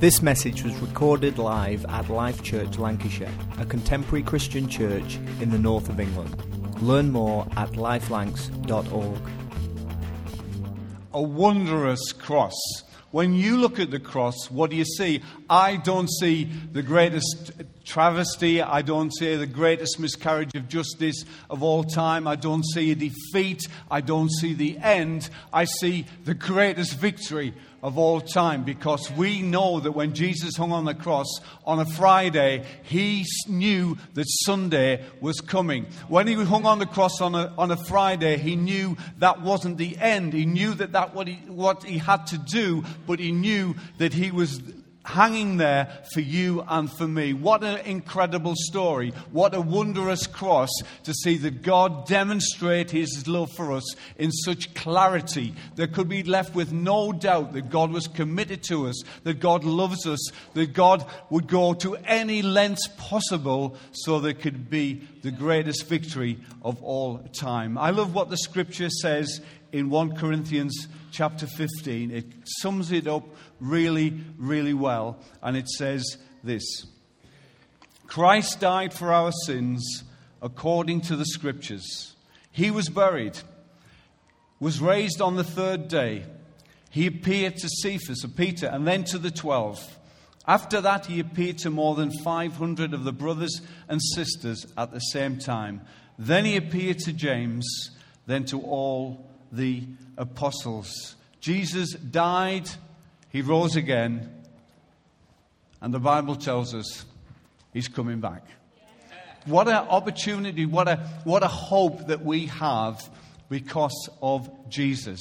This message was recorded live at Life Church Lancashire, a contemporary Christian church in the north of England. Learn more at lifelancs.org. A wondrous cross. When you look at the cross, what do you see? I don't see the greatest travesty. I don't see the greatest miscarriage of justice of all time. I don't see a defeat. I don't see the end. I see the greatest victory of all time because we know that when Jesus hung on the cross on a Friday, he knew that Sunday was coming. When he hung on the cross on a, on a Friday, he knew that wasn't the end. He knew that that what he, what he had to do, but he knew that he was hanging there for you and for me. What an incredible story. What a wondrous cross to see that God demonstrate his love for us in such clarity that could be left with no doubt that God was committed to us, that God loves us, that God would go to any lengths possible so there could be the greatest victory of all time. I love what the scripture says in 1 Corinthians chapter 15. It sums it up really, really well. And it says this Christ died for our sins according to the scriptures. He was buried, was raised on the third day. He appeared to Cephas, or Peter, and then to the twelve. After that, he appeared to more than 500 of the brothers and sisters at the same time. Then he appeared to James, then to all the apostles. Jesus died he rose again, and the Bible tells us he's coming back. What an opportunity, what a, what a hope that we have because of Jesus.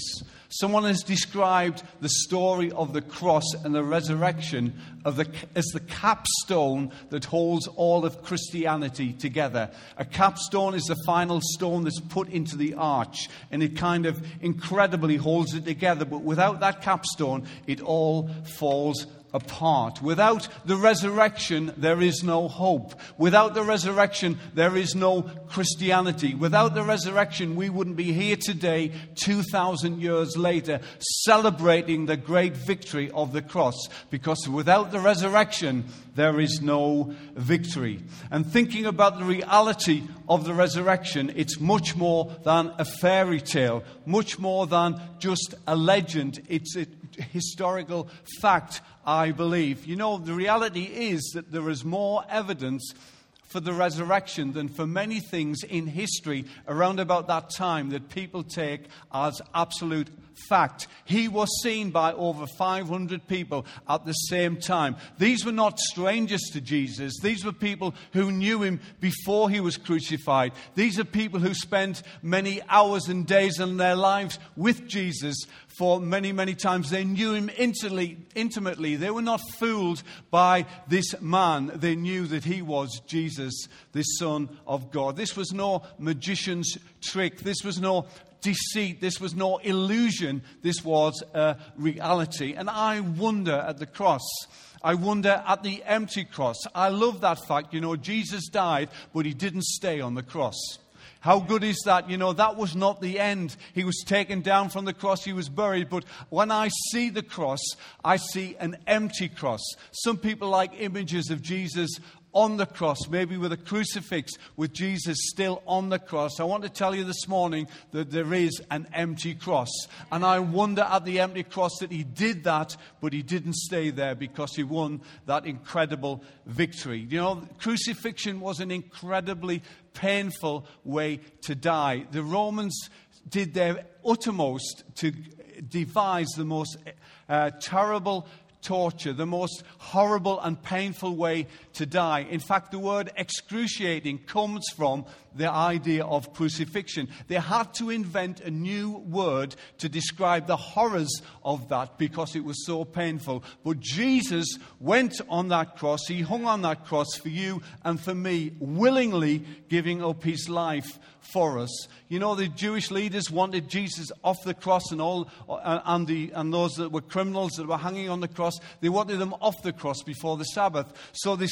Someone has described the story of the cross and the resurrection the, as the capstone that holds all of Christianity together. A capstone is the final stone that's put into the arch, and it kind of incredibly holds it together. But without that capstone, it all falls apart. Without the resurrection, there is no hope. Without the resurrection, there is no Christianity. Without the resurrection, we wouldn't be here today, 2,000 years later, celebrating the great victory of the cross. Because without the resurrection, there is no victory. And thinking about the reality of the resurrection, it's much more than a fairy tale, much more than just a legend. It's a historical fact I believe. You know, the reality is that there is more evidence for the resurrection than for many things in history around about that time that people take as absolute fact. He was seen by over 500 people at the same time. These were not strangers to Jesus. These were people who knew him before he was crucified. These are people who spent many hours and days in their lives with Jesus for many, many times. They knew him intimately, intimately. They were not fooled by this man. They knew that he was Jesus, the Son of God. This was no magician's trick. This was no deceit. This was no illusion. This was a reality. And I wonder at the cross. I wonder at the empty cross. I love that fact. You know, Jesus died, but he didn't stay on the cross. How good is that? You know, that was not the end. He was taken down from the cross, he was buried. But when I see the cross, I see an empty cross. Some people like images of Jesus on the cross, maybe with a crucifix, with Jesus still on the cross. I want to tell you this morning that there is an empty cross. And I wonder at the empty cross that he did that, but he didn't stay there because he won that incredible victory. You know, crucifixion was an incredibly painful way to die. The Romans did their uttermost to devise the most uh, terrible torture, the most horrible and painful way to die. In fact, the word excruciating comes from the idea of crucifixion. They had to invent a new word to describe the horrors of that because it was so painful. But Jesus went on that cross, He hung on that cross for you and for me, willingly giving up His life for us. You know, the Jewish leaders wanted Jesus off the cross and all, uh, and, the, and those that were criminals that were hanging on the cross, they wanted them off the cross before the Sabbath. So they,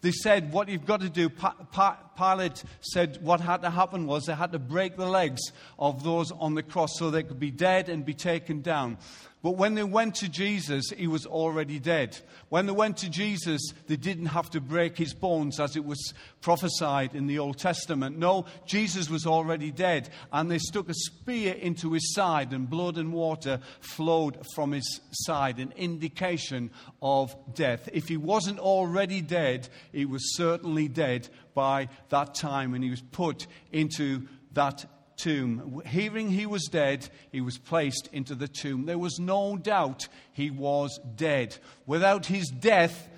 they said, What you've got to do, Pilate said what had to happen was they had to break the legs of those on the cross so they could be dead and be taken down. But when they went to Jesus, he was already dead. When they went to Jesus, they didn't have to break his bones as it was prophesied in the Old Testament. No, Jesus was already dead. And they stuck a spear into his side, and blood and water flowed from his side, an indication of death. If he wasn't already dead, he was certainly dead by that time when he was put into that tomb. Hearing he was dead, he was placed into the tomb. There was no doubt he was dead. Without his death,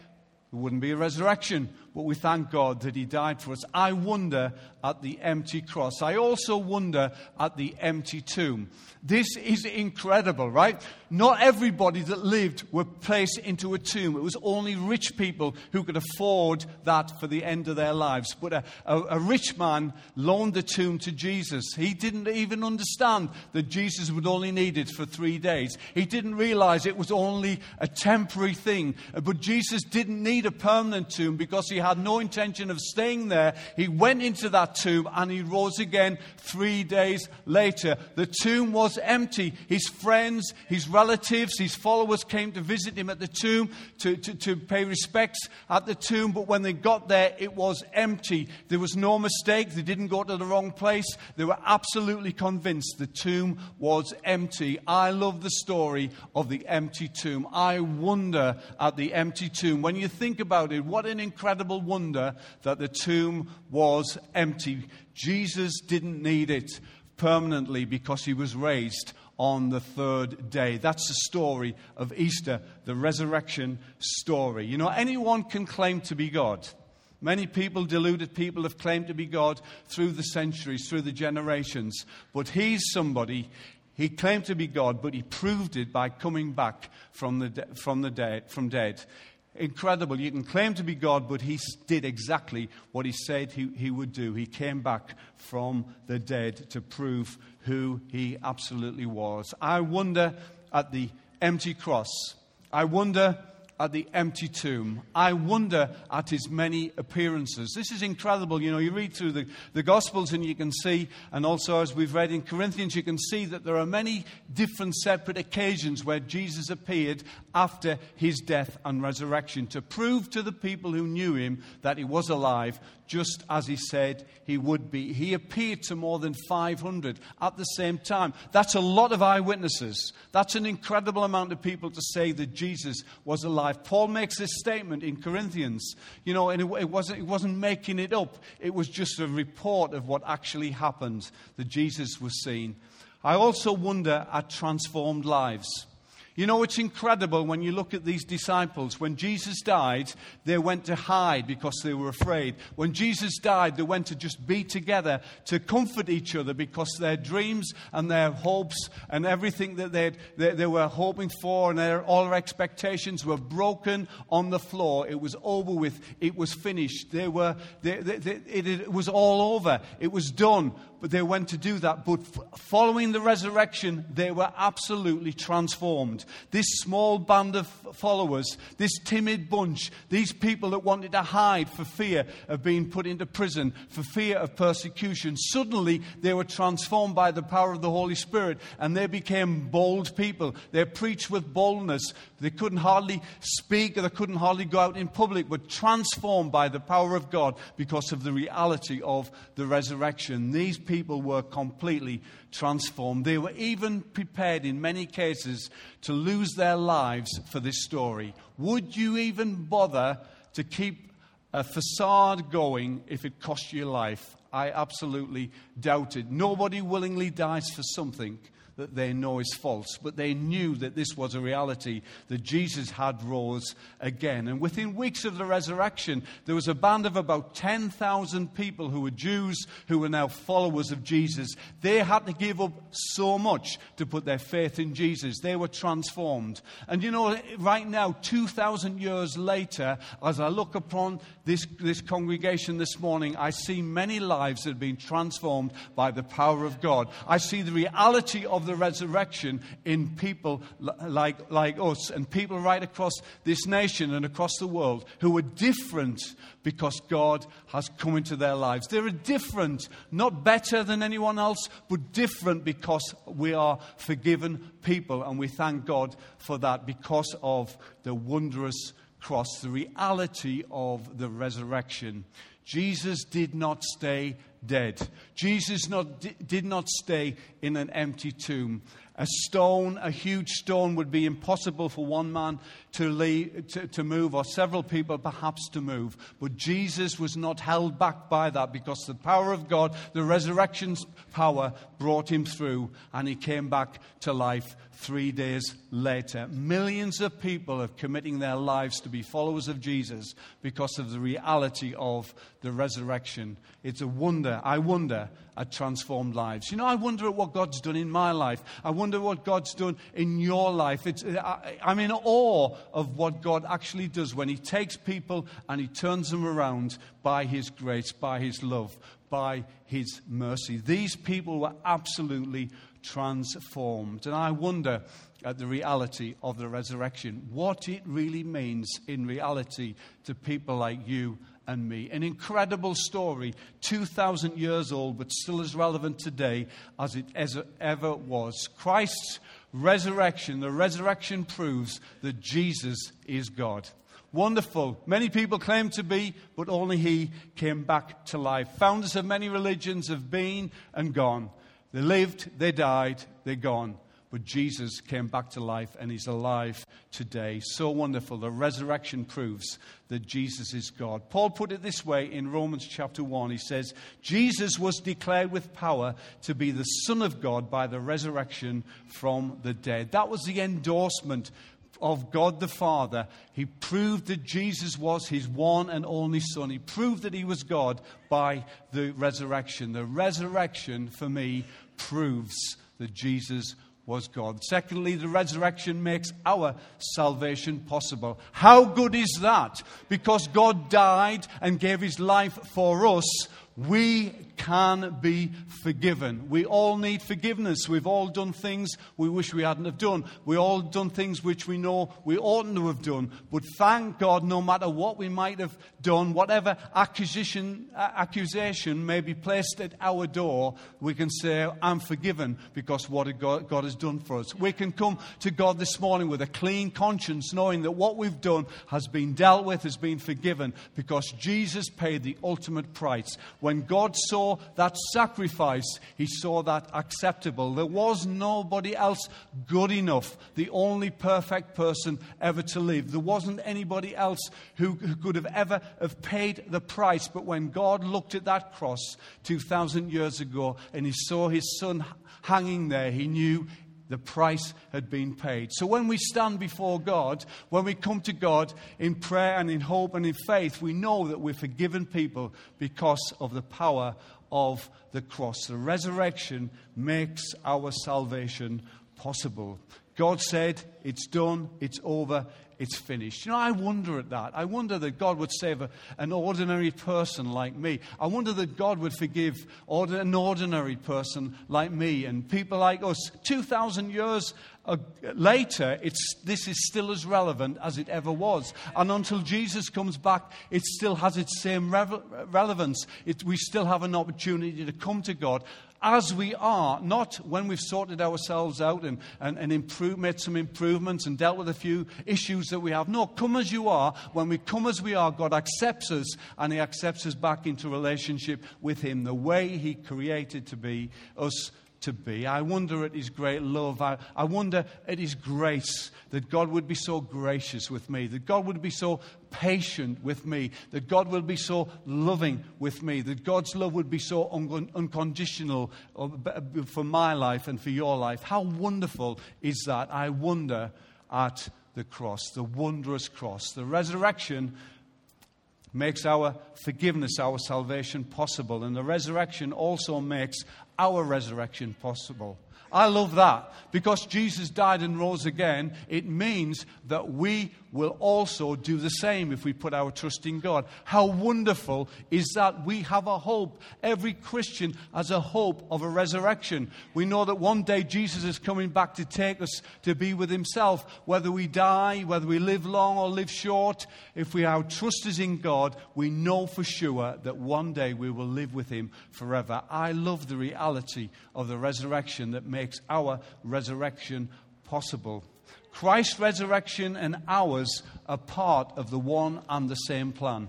there wouldn't be a resurrection. But we thank God that he died for us. I wonder at the empty cross. I also wonder at the empty tomb. This is incredible, right? Not everybody that lived were placed into a tomb. It was only rich people who could afford that for the end of their lives. But a, a, a rich man loaned the tomb to Jesus. He didn't even understand that Jesus would only need it for three days. He didn't realize it was only a temporary thing. But Jesus didn't need a permanent tomb because he had no intention of staying there. He went into that tomb and he rose again three days later. The tomb was empty. His friends, his relatives, his followers came to visit him at the tomb to, to, to pay respects at the tomb. But when they got there, it was empty. There was no mistake. They didn't go to the wrong place. They were absolutely convinced the tomb was empty. I love the story of the empty tomb. I wonder at the empty tomb. When you think about it, what an incredible wonder that the tomb was empty. Jesus didn't need it permanently because he was raised on the third day. That's the story of Easter, the resurrection story. You know, anyone can claim to be God. Many people, deluded people, have claimed to be God through the centuries, through the generations. But he's somebody, he claimed to be God, but he proved it by coming back from the, de- from the dead, from dead incredible. You can claim to be God, but he did exactly what he said he, he would do. He came back from the dead to prove who he absolutely was. I wonder at the empty cross. I wonder at the empty tomb. I wonder at his many appearances. This is incredible. You know, you read through the, the Gospels and you can see, and also as we've read in Corinthians, you can see that there are many different separate occasions where Jesus appeared after his death and resurrection to prove to the people who knew him that he was alive, just as he said he would be. He appeared to more than 500 at the same time. That's a lot of eyewitnesses. That's an incredible amount of people to say that Jesus was alive. Paul makes this statement in Corinthians, you know, and it, it wasn't, it wasn't making it up, it was just a report of what actually happened that Jesus was seen. I also wonder at transformed lives. You know, it's incredible when you look at these disciples. When Jesus died, they went to hide because they were afraid. When Jesus died, they went to just be together to comfort each other because their dreams and their hopes and everything that they, they were hoping for and their, all their expectations were broken on the floor. It was over with. It was finished. They were, they, they, it, it was all over. It was done but they went to do that. But following the resurrection, they were absolutely transformed. This small band of followers, this timid bunch, these people that wanted to hide for fear of being put into prison, for fear of persecution, suddenly they were transformed by the power of the Holy Spirit and they became bold people. They preached with boldness. They couldn't hardly speak, they couldn't hardly go out in public, but transformed by the power of God because of the reality of the resurrection. These people people were completely transformed. They were even prepared, in many cases, to lose their lives for this story. Would you even bother to keep a facade going if it cost you life? I absolutely doubt it. Nobody willingly dies for something that they know is false, but they knew that this was a reality, that Jesus had rose again. And within weeks of the resurrection, there was a band of about 10,000 people who were Jews who were now followers of Jesus. They had to give up so much to put their faith in Jesus. They were transformed. And you know, right now, 2,000 years later, as I look upon this, this congregation this morning, I see many lives that have been transformed by the power of God. I see the reality of the resurrection in people like, like us and people right across this nation and across the world who are different because God has come into their lives. They're different, not better than anyone else, but different because we are forgiven people. And we thank God for that because of the wondrous cross, the reality of the resurrection. Jesus did not stay dead. Jesus not, did not stay in an empty tomb. A stone, a huge stone, would be impossible for one man to, leave, to, to, move, or several people perhaps to move. But Jesus was not held back by that because the power of God, the resurrection's power, brought him through, and he came back to life three days later. Millions of people are committing their lives to be followers of Jesus because of the reality of the resurrection. It's a wonder. I wonder at transformed lives. You know, I wonder at what God's done in my life. I wonder what God's done in your life. It's, uh, I, I'm in awe of what God actually does when He takes people and He turns them around by His grace, by His love, by His mercy. These people were absolutely transformed. And I wonder at the reality of the resurrection, what it really means in reality to people like you and me. An incredible story, 2,000 years old, but still as relevant today as it ever was. Christ's resurrection, the resurrection proves that Jesus is God. Wonderful. Many people claim to be, but only He came back to life. Founders of many religions have been and gone. They lived, they died, they're gone. But Jesus came back to life and he's alive today. So wonderful. The resurrection proves that Jesus is God. Paul put it this way in Romans chapter 1. He says, Jesus was declared with power to be the Son of God by the resurrection from the dead. That was the endorsement of God the Father. He proved that Jesus was his one and only Son. He proved that he was God by the resurrection. The resurrection, for me, proves that Jesus was God. Secondly, the resurrection makes our salvation possible. How good is that? Because God died and gave his life for us, we can be forgiven. We all need forgiveness. We've all done things we wish we hadn't have done. We all done things which we know we oughtn't to have done. But thank God, no matter what we might have done, whatever accusation, uh, accusation may be placed at our door, we can say, I'm forgiven because what God, God has done for us. We can come to God this morning with a clean conscience, knowing that what we've done has been dealt with, has been forgiven, because Jesus paid the ultimate price. When God saw that sacrifice, he saw that acceptable. There was nobody else good enough, the only perfect person ever to live. There wasn't anybody else who, who could have ever have paid the price. But when God looked at that cross 2,000 years ago and he saw his son hanging there, he knew the price had been paid. So when we stand before God, when we come to God in prayer and in hope and in faith, we know that we're forgiven people because of the power of the cross. The resurrection makes our salvation possible. God said, It's done, it's over, it's finished. You know, I wonder at that. I wonder that God would save a, an ordinary person like me. I wonder that God would forgive an ordinary person like me and people like us. 2,000 years later, this is still as relevant as it ever was. And until Jesus comes back, it still has its same relevance. It, we still have an opportunity to come to God as we are, not when we've sorted ourselves out and, and, and improve, made some improvements and dealt with a few issues that we have. No, come as you are. When we come as we are, God accepts us and He accepts us back into relationship with Him the way He created to be us to be. I wonder at His great love. I, I wonder at His grace that God would be so gracious with me, that God would be so patient with me, that God will be so loving with me, that God's love would be so un- unconditional uh, for my life and for your life. How wonderful is that? I wonder at the cross, the wondrous cross. The resurrection makes our forgiveness, our salvation possible. And the resurrection also makes our resurrection possible. I love that because Jesus died and rose again. It means that we will also do the same if we put our trust in God. How wonderful is that we have a hope. Every Christian has a hope of a resurrection. We know that one day Jesus is coming back to take us to be with Himself. Whether we die, whether we live long or live short, if we our trust is in God, we know for sure that one day we will live with Him forever. I love the reality of the resurrection that makes our resurrection possible. Christ's resurrection and ours are part of the one and the same plan.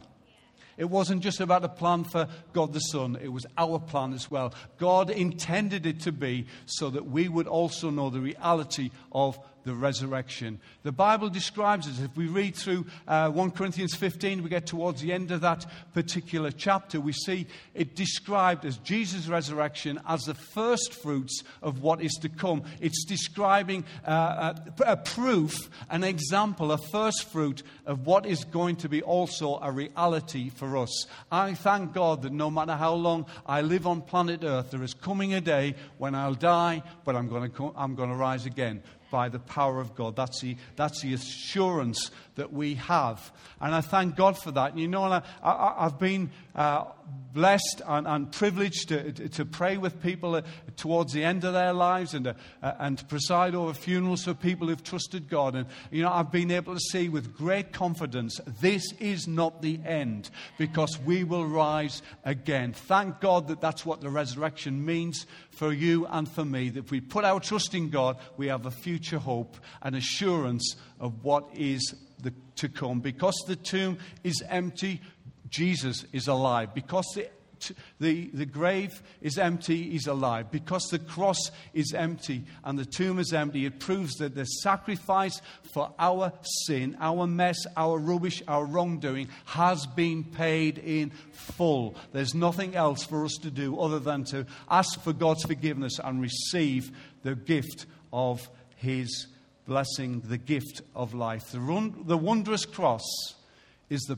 It wasn't just about a plan for God the Son, it was our plan as well. God intended it to be so that we would also know the reality of the resurrection. The Bible describes it. If we read through uh, 1 Corinthians 15, we get towards the end of that particular chapter, we see it described as Jesus' resurrection as the first fruits of what is to come. It's describing uh, a, a proof, an example, a first fruit of what is going to be also a reality for us. I thank God that no matter how long I live on planet Earth, there is coming a day when I'll die, but I'm going to, I'm going to rise again by the power of God. That's the, that's the assurance that we have. And I thank God for that. You know, I, have been uh, blessed and, and privileged to, to, pray with people towards the end of their lives and, uh, and to preside over funerals for people who've trusted God. And, you know, I've been able to see with great confidence this is not the end because we will rise again. Thank God that that's what the resurrection means for you and for me. That if we put our trust in God, we have a future hope and assurance of what is the, to come. Because the tomb is empty, Jesus is alive. Because the the, the grave is empty, he's alive. Because the cross is empty and the tomb is empty, it proves that the sacrifice for our sin, our mess, our rubbish, our wrongdoing has been paid in full. There's nothing else for us to do other than to ask for God's forgiveness and receive the gift of his blessing, the gift of life. The, run, the wondrous cross is the,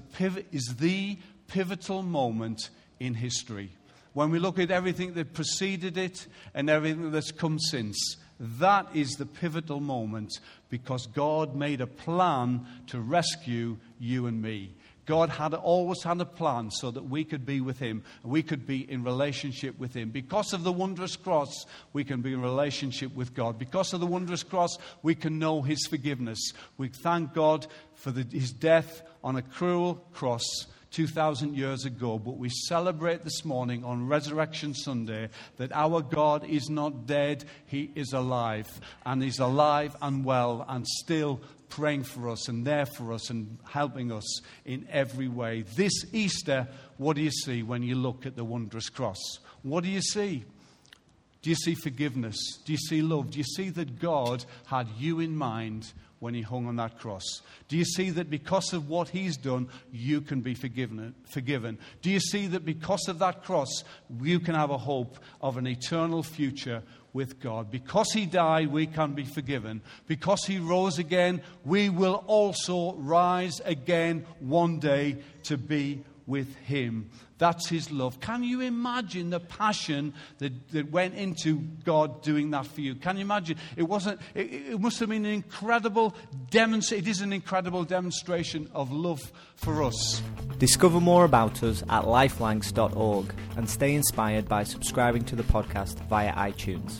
is the pivotal moment in history. When we look at everything that preceded it and everything that's come since, that is the pivotal moment because God made a plan to rescue you and me. God had always had a plan so that we could be with Him. We could be in relationship with Him. Because of the wondrous cross, we can be in relationship with God. Because of the wondrous cross, we can know His forgiveness. We thank God for the, His death on a cruel cross 2,000 years ago, but we celebrate this morning on Resurrection Sunday that our God is not dead, He is alive. And He's alive and well and still praying for us and there for us and helping us in every way. This Easter, what do you see when you look at the wondrous cross? What do you see? Do you see forgiveness? Do you see love? Do you see that God had you in mind when he hung on that cross? Do you see that because of what he's done, you can be forgiven? forgiven? Do you see that because of that cross, you can have a hope of an eternal future with God. Because he died, we can be forgiven. Because he rose again, we will also rise again one day to be with him. That's his love. Can you imagine the passion that, that went into God doing that for you? Can you imagine? It wasn't, it, it must have been an incredible demonstration. It is an incredible demonstration of love for us. Discover more about us at lifelancs.org and stay inspired by subscribing to the podcast via iTunes.